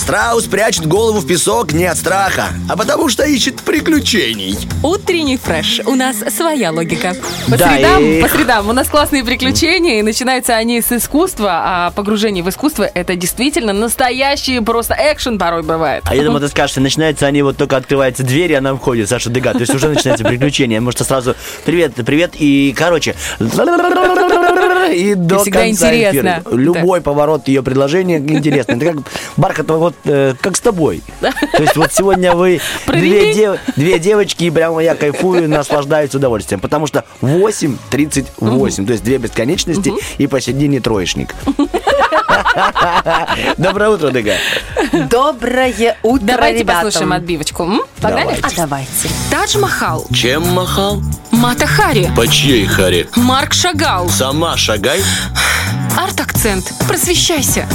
Страус прячет голову в песок не от страха, а потому что ищет приключений. Утренний фреш. У нас своя логика. По, Да, средам, и- по средам у нас классные приключения, и начинаются они с искусства, а погружение в искусство — это действительно настоящий просто экшен порой бывает. А я думаю, ты скажешь, что начинается они вот только открывается дверь, и она входит, Саша Дега. То есть уже начинается приключение. Может, сразу привет, привет, и, короче, и до всегда конца интересно. эфира. Любой поворот ее предложения интересный. Это как Бархатова, вот э, как с тобой. То есть вот сегодня вы две, дев- две девочки, и прямо я кайфую, наслаждаюсь удовольствием. Потому что 8.38, то есть две бесконечности и посередине троечник. Доброе утро, Дега. Доброе утро, Давайте ребята. послушаем отбивочку. М? Погнали? Давайте. А давайте. Тадж Махал, Чем махал? Мата Хари, По чьей харе? Марк Шагал, Сама шагай. арт-акцент. Просвещайся.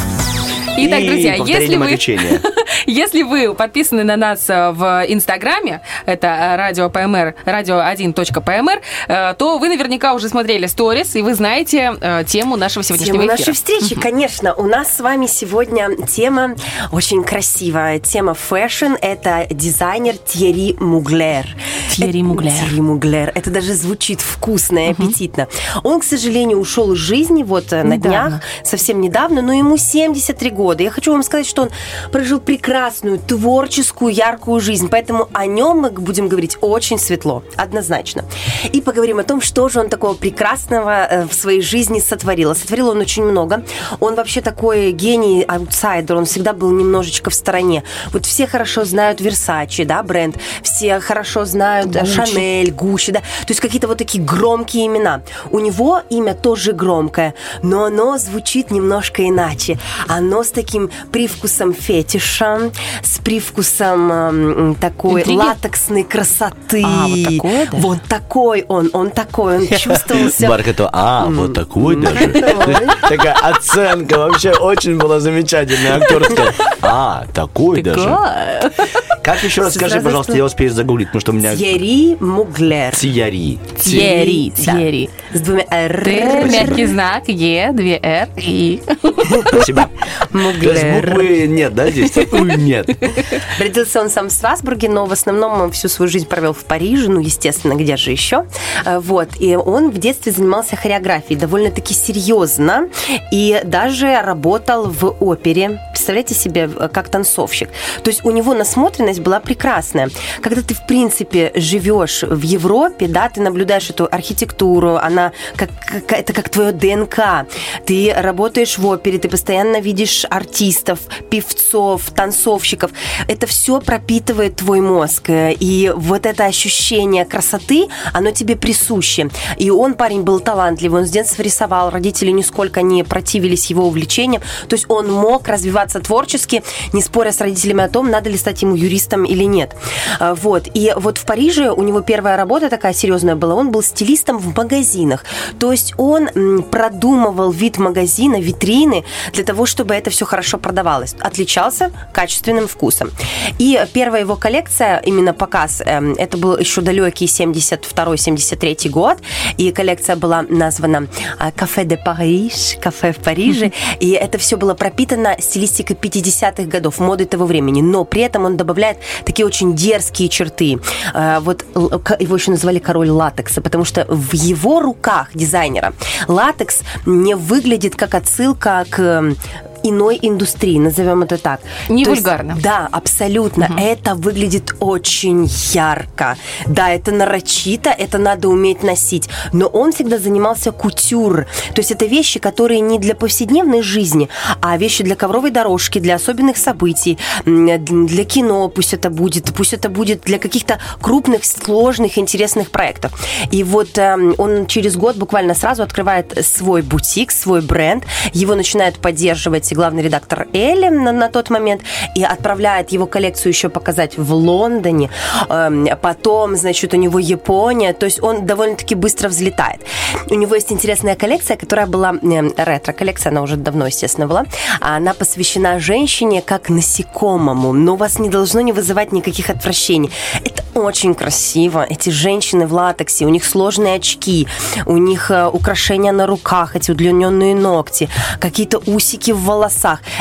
Итак, И друзья, если вы, если вы подписаны на нас э, в Инстаграме, это э, радио ПМР, радио1.пмр, э, то вы наверняка уже смотрели сторис, и вы знаете тему нашего сегодняшнего Тема эфира. нашей встречи, конечно. У нас с вами сегодня тема очень красивая. Тема fashion. Это дизайнер Тьерри Муглер. Тьерри Муглер. Тьерри Муглер. Это даже звучит вкусно и аппетитно. Он, к сожалению, ушел из жизни вот на днях, совсем недавно, но ему 73 года. Я хочу вам сказать, что он прожил прекрасную, творческую, яркую жизнь. Поэтому о нем мы будем говорить очень светло, однозначно. И поговорим о том, что же он такого прекрасного э, в своей жизни сотворил. Сотворил он очень много. Он вообще такой гений, аутсайдер. Он всегда был немножечко в стороне. Вот все хорошо знают Versace, да, бренд. Все хорошо знают э, Шанель, Гуччи, да. То есть какие-то вот такие громкие имена. У него имя тоже громкое, но оно звучит немножко иначе. Оно таким привкусом фетиша, с привкусом такой Интриги? латексной красоты. А, вот такое даже? Вот такой он, он такой, он чувствовался... Бархатова, а, вот такой даже. Такая оценка вообще очень была замечательная, актерская. А, такой даже. Как еще раз скажи, пожалуйста, я успею загуглить, потому что у меня... Тьерри Муглер. Тьерри. Тьерри, Да. Тьерри. С двумя «р». Т, мягкий знак, Е, две Р, И. Спасибо. Муглер. буквы нет, да, здесь? Нет. Родился он сам в Страсбурге, но в основном он всю свою жизнь провел в Париже, ну, естественно, где же еще. Э, Вот. И он в детстве занимался хореографией довольно-таки серьезно и даже работал в опере. Представляете себе, э, как танцовщик. То есть у него насмотренность была прекрасная. Когда ты, в принципе, живешь в Европе, да, ты наблюдаешь эту архитектуру, она как, как- это как твое ДНК. Ты работаешь в опере, ты постоянно видишь артистов, певцов, танцовщиков. Это все пропитывает твой мозг. И вот это ощущение красоты, оно тебе присуще. И он, парень, был талантливый, он с детства рисовал, родители нисколько не противились его увлечениям. То есть он мог развиваться творчески, не споря с родителями о том, надо ли стать ему юристом или нет. А, Вот. И вот в Париже у него первая работа такая серьезная была. Он был стилистом в магазинах. То есть он продумывал вид магазина, витрины для того, чтобы это все хорошо продавалось. Отличался качественным вкусом. И первая его коллекция, именно показ, эм, это был еще далекий 72-73 год. И коллекция была названа а, «Кафе де Париж», «Кафе в Париже». И это все было пропитано стилистикой 50-х годов, моды того времени. Но при этом он добавляет такие очень дерзкие черты. Э, Вот его еще называли король латекса, потому что в его руках дизайнера латекс не выглядит как отсылка к иной индустрии, назовем это так. Не То есть, вульгарно. да, абсолютно. Это выглядит очень ярко. Да, это нарочито, это надо уметь носить. Но он всегда занимался кутюр. То есть это вещи, которые не для повседневной жизни, а вещи для ковровой дорожки, для особенных событий, для кино пусть это будет, пусть это будет для каких-то крупных, сложных, интересных проектов. И вот эм, он через год буквально сразу открывает свой бутик, свой бренд. Его начинает поддерживать главный редактор Элли на, на тот момент и отправляет его коллекцию еще показать в Лондоне. Эм, потом, значит, у него Япония. То есть он довольно-таки быстро взлетает. У него есть интересная коллекция, которая была э, ретро-коллекция, она уже давно, естественно, была. Она посвящена женщине как насекомому, но вас не должно не вызывать никаких отвращений. Это очень красиво. Эти женщины в латексе, у них сложные очки, у них э, украшения на руках, эти удлиненные ногти, какие-то усики в волосах.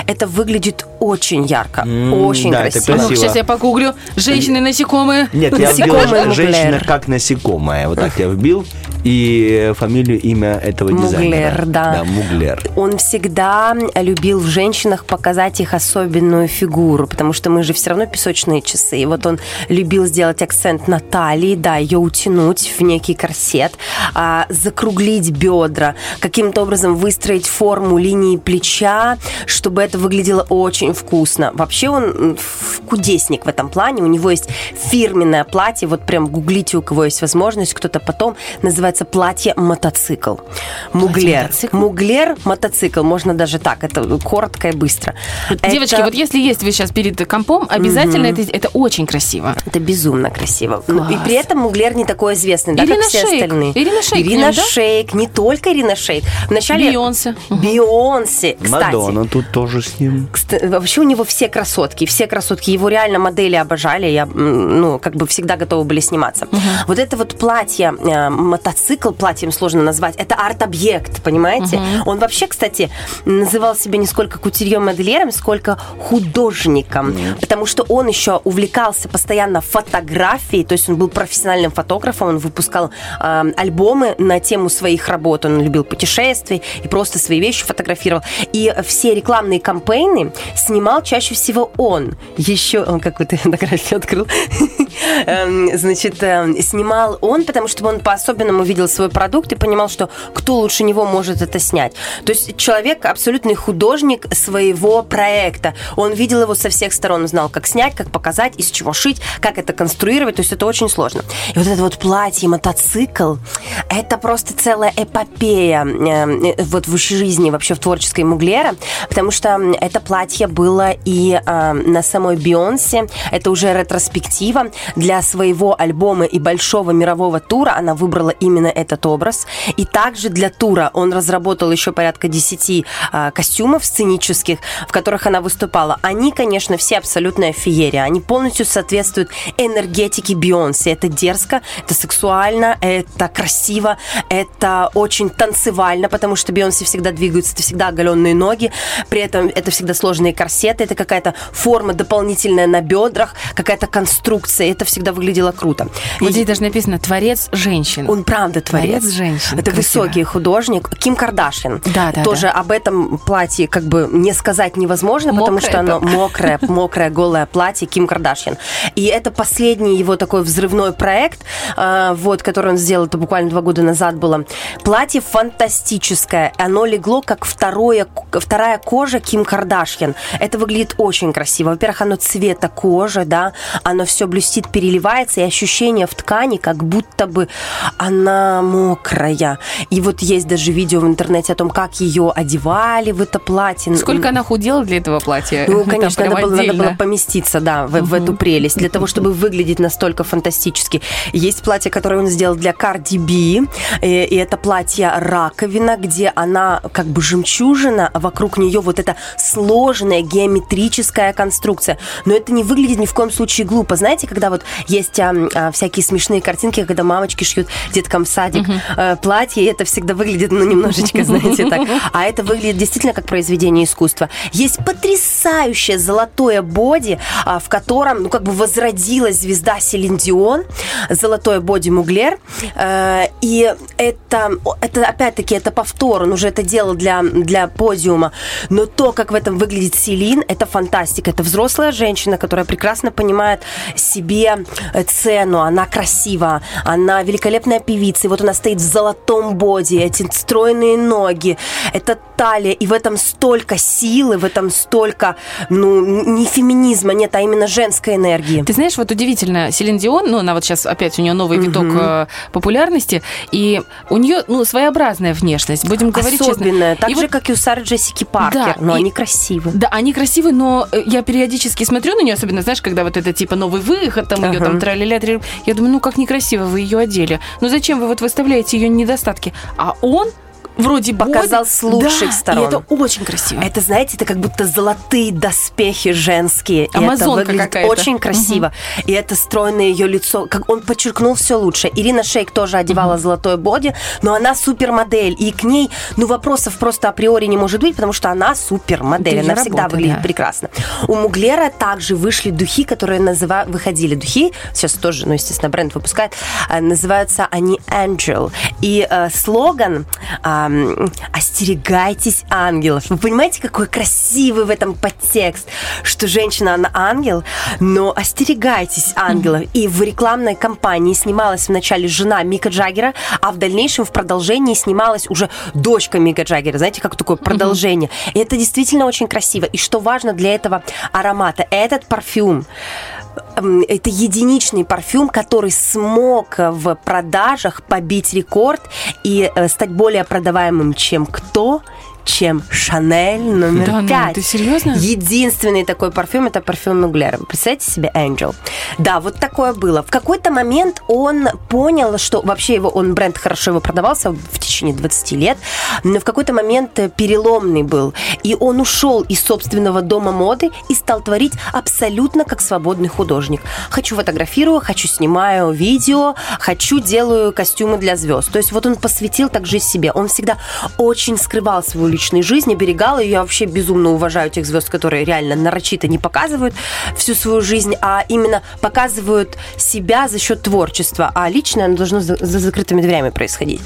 Это выглядит очень ярко, М, очень да, это красиво. Ну, красиво. сейчас я погуглю. Женщины-насекомые. Нет, я вбил женщина Муглер. как насекомое. Вот так я вбил. И фамилию, имя этого дизайнера. Муглер, да. Да, Муглер. Он всегда любил в женщинах показать их особенную фигуру, потому что мы же все равно песочные часы. И вот он любил сделать акцент на талии, да, ее утянуть в некий корсет, а, закруглить бедра, каким-то образом выстроить форму линии плеча, чтобы это выглядело очень вкусно. Вообще он кудесник в этом плане. У него есть фирменное платье, вот прям гуглите, у кого есть возможность, кто-то потом, называется платье-мотоцикл. Муглер. Платье-мотоцикл? Муглер мотоцикл, можно даже так, это коротко и быстро. Девочки, Это- вот если есть вы сейчас перед компом, обязательно это, это очень красиво. Это безумно красиво. Ну, И Класс. при этом Муглер не такой известный, да, Ирина как все Шейк. остальные. Ирина Шейк Ирина нем, да? Шейк, не только Ирина Шейк. Вначале Бейонсе. Бейонсе, кстати. Мадонна тут тоже с ним. Кста- Вообще у него все красотки, все красотки. Его реально модели обожали, я, ну, как бы всегда готовы были сниматься. Вот это вот платье, э, мотоцикл, платьем сложно назвать, это арт-объект, понимаете? Он вообще, кстати, называл себя не сколько кутюрье-модельером, сколько художником, потому что он еще увлекался постоянно фотографией, то есть он был профессиональным фотографом, он выпускал э, альбомы на тему своих работ, он любил путешествий и просто свои вещи фотографировал. И все рекламные кампейны снимал чаще всего он. Еще, он какую-то фотографию открыл. Эм, Значит, эм, снимал он, потому что он по-особенному видел свой продукт и понимал, что кто лучше него может это снять. То есть человек абсолютный художник своего проекта. Он видел его со всех сторон, знал, как снять, как показать, из чего шить, как это конструировать. То есть это очень сложно. И вот это вот платье, мотоцикл, это просто целая эпопея э, э, вот в жизни вообще в творческой Муглера, потому что это платье было и э, на самой Бейонсе, это уже ретроспектива для своего альбома и большого мирового тура она выбрала именно этот образ. И также для тура он разработал еще порядка 10 э, костюмов сценических, в которых она выступала. Они, конечно, все абсолютная феерия. Они полностью соответствуют энергетике Бейонсе. Это дерзко, это сексуально, это красиво, это очень танцевально, потому что Бейонсе всегда двигаются, это всегда оголенные ноги, при этом это всегда сложные корсеты, это какая-то форма дополнительная на бедрах, какая-то конструкция, это всегда выглядело круто. Вот И- здесь даже написано «Творец женщин». он правда творец. Творец женщин. Это Красиво. высокий художник. Ким Кардашьян. Да, да, Тоже об этом платье как бы не сказать невозможно, потому Мокрое что оно мокрое, мокрое, голое платье Ким Кардашьян. И это последний его такой взрывной проект, э, вот, который он сделал, это буквально два года назад было. Платье фантастическое. Оно легло как второе, вторая кожа Ким Кардашьян. Это выглядит очень красиво. Во-первых, оно цвета кожи, да, оно все блестит, переливается, и ощущение в ткани, как будто бы она мокрая. И вот есть даже видео в интернете о том, как ее одевали в это платье. Сколько она худела для этого платья? Ну, конечно, надо было, надо было поместиться, да, в, в эту прелесть, для того, чтобы выглядеть настолько фантастически. Есть платье, которое он сделал для Cardi B, и, и это платье раковина, где она как бы жемчужина, а вокруг нее вот эта сложная геометрическая конструкция. Но это не выглядит ни в коем случае глупо. Знаете, когда вот есть а, а, всякие смешные картинки, когда мамочки шьют деткам в садик э, платье, и это всегда выглядит, ну, немножечко, знаете, так. А это выглядит действительно как произведение искусства. Есть потрясающее золотое боди, а, в котором, ну, как бы возродилась звезда Селин Дион, золотое боди Муглер. Э, И это, это опять-таки, это повтор, он уже это делал для, для подиума. Но то, как в этом выглядит Селин, это фантастика. Это взрослая женщина, которая прекрасно понимает себе цену, она красива, она великолепная певица, и вот она стоит в золотом боди, эти стройные ноги, это талия, и в этом столько силы, в этом столько, ну, не феминизма нет, а именно женской энергии. Ты знаешь, вот удивительно, Селин Дион, ну, она вот сейчас опять у нее новый виток э, популярности, и у нее, ну, своеобразная внешность, будем говорить Особенная, честно. так И же, вот- как и у Сары Джессики Паркер, Да, но и- они красивы. Да, они красивые, но э, я периодически смотрю на нее, особенно, знаешь, когда вот это типа новый выход, там ее там траля тря я думаю, ну как некрасиво вы ее одели. Ну зачем вы вот выставляете ее недостатки? А он вроде показал боди. с лучших Да, сторон. И это очень красиво. Это, знаете, это как будто золотые доспехи женские. И это Амазонка выглядит какая-то. очень красиво. И это стройное ее лицо. Как он подчеркнул все лучше. Ирина Шейк тоже одевала золотое боди, но она супермодель. И к ней, ну, вопросов просто априори не может быть, потому что она супермодель. Это Она всегда работа, выглядит да. прекрасно. У Муглера также вышли духи, которые называют... Выходили духи, сейчас тоже, ну, естественно, бренд выпускает. а, Называются они Angel. И э, слоган «Остерегайтесь ангелов». Вы понимаете, какой красивый в этом подтекст, что женщина, она ангел, но остерегайтесь ангелов. И в рекламной кампании снималась вначале жена Мика Джаггера, а в дальнейшем в продолжении снималась уже дочка Мика Джаггера. Знаете, как такое продолжение. И это действительно очень красиво. И что важно для этого аромата? Этот парфюм это единичный парфюм, который смог э, в продажах побить рекорд и э, стать более продаваемым, чем кто? Чем Шанель номер Да ну, 5. ты серьезно? Единственный такой парфюм это парфюм Муглера. Представьте себе Angel. Да, вот такое было. В какой-то момент он понял, что вообще его он бренд хорошо его продавался в течение 20 лет, но в какой-то момент переломный был. И он ушел из собственного дома моды и стал творить абсолютно как свободный художник. Хочу фотографирую, хочу снимаю видео, хочу делаю костюмы для звезд. То есть вот он посвятил так жизнь себе. Он всегда очень скрывал свою личную жизнь, оберегал ее. Я вообще безумно уважаю тех звезд, которые реально нарочито не показывают всю свою жизнь, а именно показывают себя за счет творчества. А личное оно должно за, за закрытыми дверями происходить.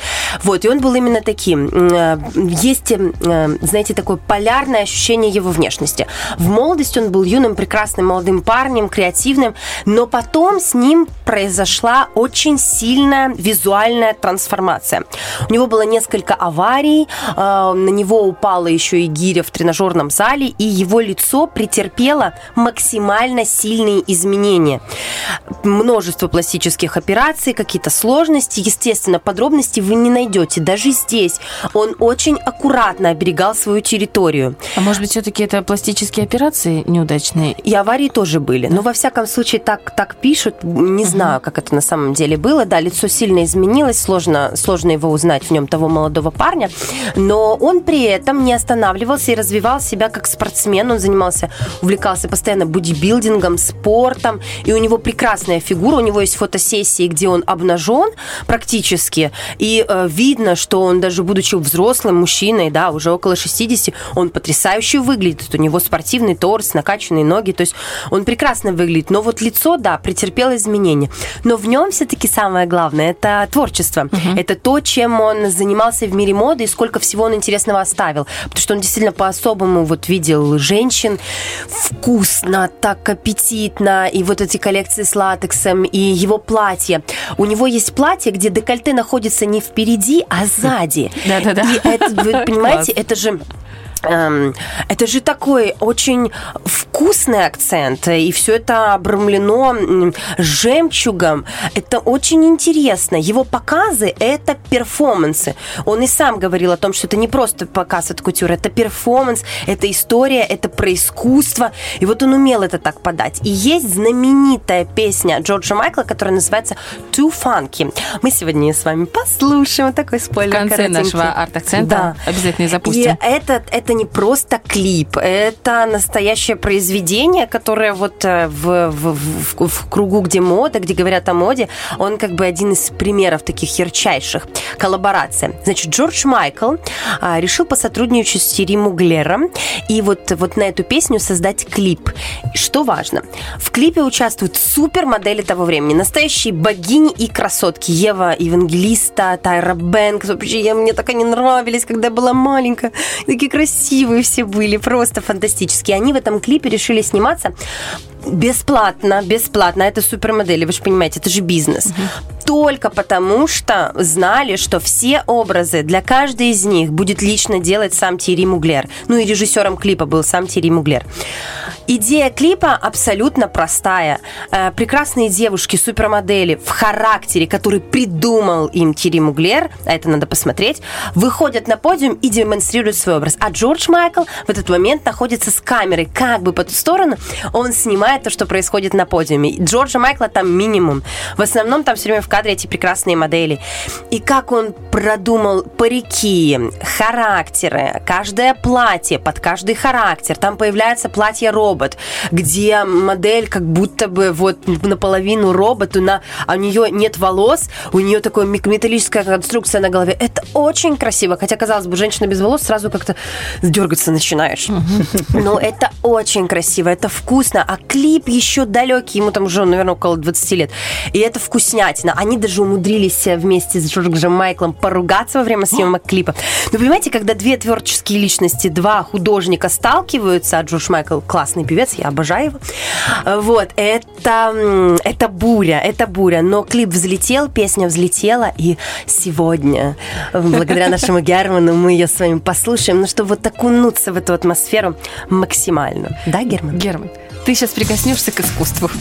Вот, и он был именно таким. Э, Есть, э, знаете, такое полярное ощущение его внешности. В молодости он был юным, прекрасным молодым парнем, креативным, но потом с ним произошла очень сильная визуальная трансформация. У него было несколько аварий, э, на него упала еще и гиря в тренажерном зале, и его лицо претерпело максимально сильные изменения. Множество пластических операций, какие-то сложности, естественно, подробности вы не найдете. Даже здесь он очень аккуратно оберегал свою территорию. А может быть, все-таки это пластические операции неудачные? И аварии тоже были. Но во всяком случае так, так пишут. Не знаю, как это на самом деле было. Да, лицо сильно изменилось, сложно, сложно его узнать в нем того молодого парня. Но он при этом не останавливался и развивал себя как спортсмен. Он занимался, увлекался постоянно бодибилдингом, спортом. И у него прекрасная фигура. У него есть фотосессии, где он обнажен практически. И э, видно, что он даже будучи взрослым мужчиной, да, уже около 60, он потрясающе выглядит. У него спортивный торс, накачанные ноги. То есть он прекрасно выглядит. Но вот лицо, да, претерпело изменения. Но в нем все-таки самое главное – это творчество. Это то, чем он занимался в мире моды и сколько всего он интересного оставил. Потому что он действительно по-особому вот видел женщин вкусно, так аппетитно. И вот эти коллекции с латексом, и его платье. У него есть платье, где декольте находится не впереди, а сзади. Да-да-да. И это, вы понимаете, это же Эм, Это же такой очень вкусный акцент, и все это обрамлено жемчугом. Это очень интересно. Его показы – это перформансы. Он и сам говорил о том, что это не просто показ от кутюры, это перформанс, это история, это про искусство. И вот он умел это так подать. И есть знаменитая песня Джорджа Майкла, которая называется «Too Funky». Мы сегодня с вами послушаем. Такой В спойлер конце коротенький. нашего арт-акцента Да. обязательно и И запустим. это, это не просто клип, это настоящее произведение, которое вот э, в, в, в- в кругу, где мода, где говорят о моде, он как бы один из примеров таких ярчайших коллабораций. Значит, Джордж Майкл а, решил посотрудничать с Терри Муглером и вот, вот на эту песню создать клип. Что важно, в клипе участвуют супермодели того времени, настоящие богини и красотки. Ева Евангелиста, Тайра Бэнкс. Вообще, я, мне так они нравились, когда я была маленькая. Такие красивые все были, просто фантастические. Они в этом клипе решили сниматься бесплатно, бесплатно. Это супермодели, вы же понимаете, это же бизнес. Только потому, что знали, что все образы для каждой из них будет лично делать сам Тири Муглер. Ну и режиссером клипа был сам Тири Муглер. Идея клипа абсолютно простая. Э, прекрасные девушки, супермодели в характере, который придумал им Тири Муглер, а это надо посмотреть, выходят на подиум и демонстрируют свой образ. А Джордж Майкл в этот момент находится с камерой как бы по ту сторону. Он снимает то, что происходит на подиуме. Джорджа Майкла там минимум. В основном там все время в кадре эти прекрасные модели. И как он продумал парики, характеры, каждое платье под каждый характер. Там появляется платье-робот, где модель как будто бы вот наполовину робот, на, а у нее нет волос, у нее такая металлическая конструкция на голове. Это очень красиво. Хотя, казалось бы, женщина без волос сразу как-то дергаться начинаешь. Но это очень красиво, это вкусно. А клип еще далекий, ему там уже, наверное, около 20 лет. И это вкуснятина. Они даже умудрились вместе с Джорджем Майклом поругаться во время съемок клипа. Но понимаете, когда две творческие личности, два художника сталкиваются, а Джордж Майкл классный певец, я обожаю его, вот, это, это буря, это буря. Но клип взлетел, песня взлетела, и сегодня, благодаря нашему Герману, мы ее с вами послушаем, ну, чтобы вот окунуться в эту атмосферу максимально. Да, Герман? Герман, ты сейчас прикоснешься к искусству.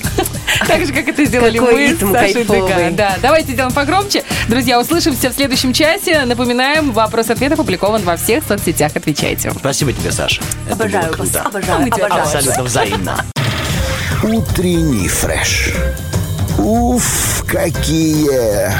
Так же, как это сделали мы с Сашей. Да, давайте сделаем погромче. Друзья, услышимся в следующем часе. Напоминаем, вопрос-ответ опубликован во всех соцсетях. Отвечайте. Спасибо тебе, Саша. Обожаю вас, обожаю, тебя обожаю. Абсолютно взаимно. Утренний фреш. Уф, какие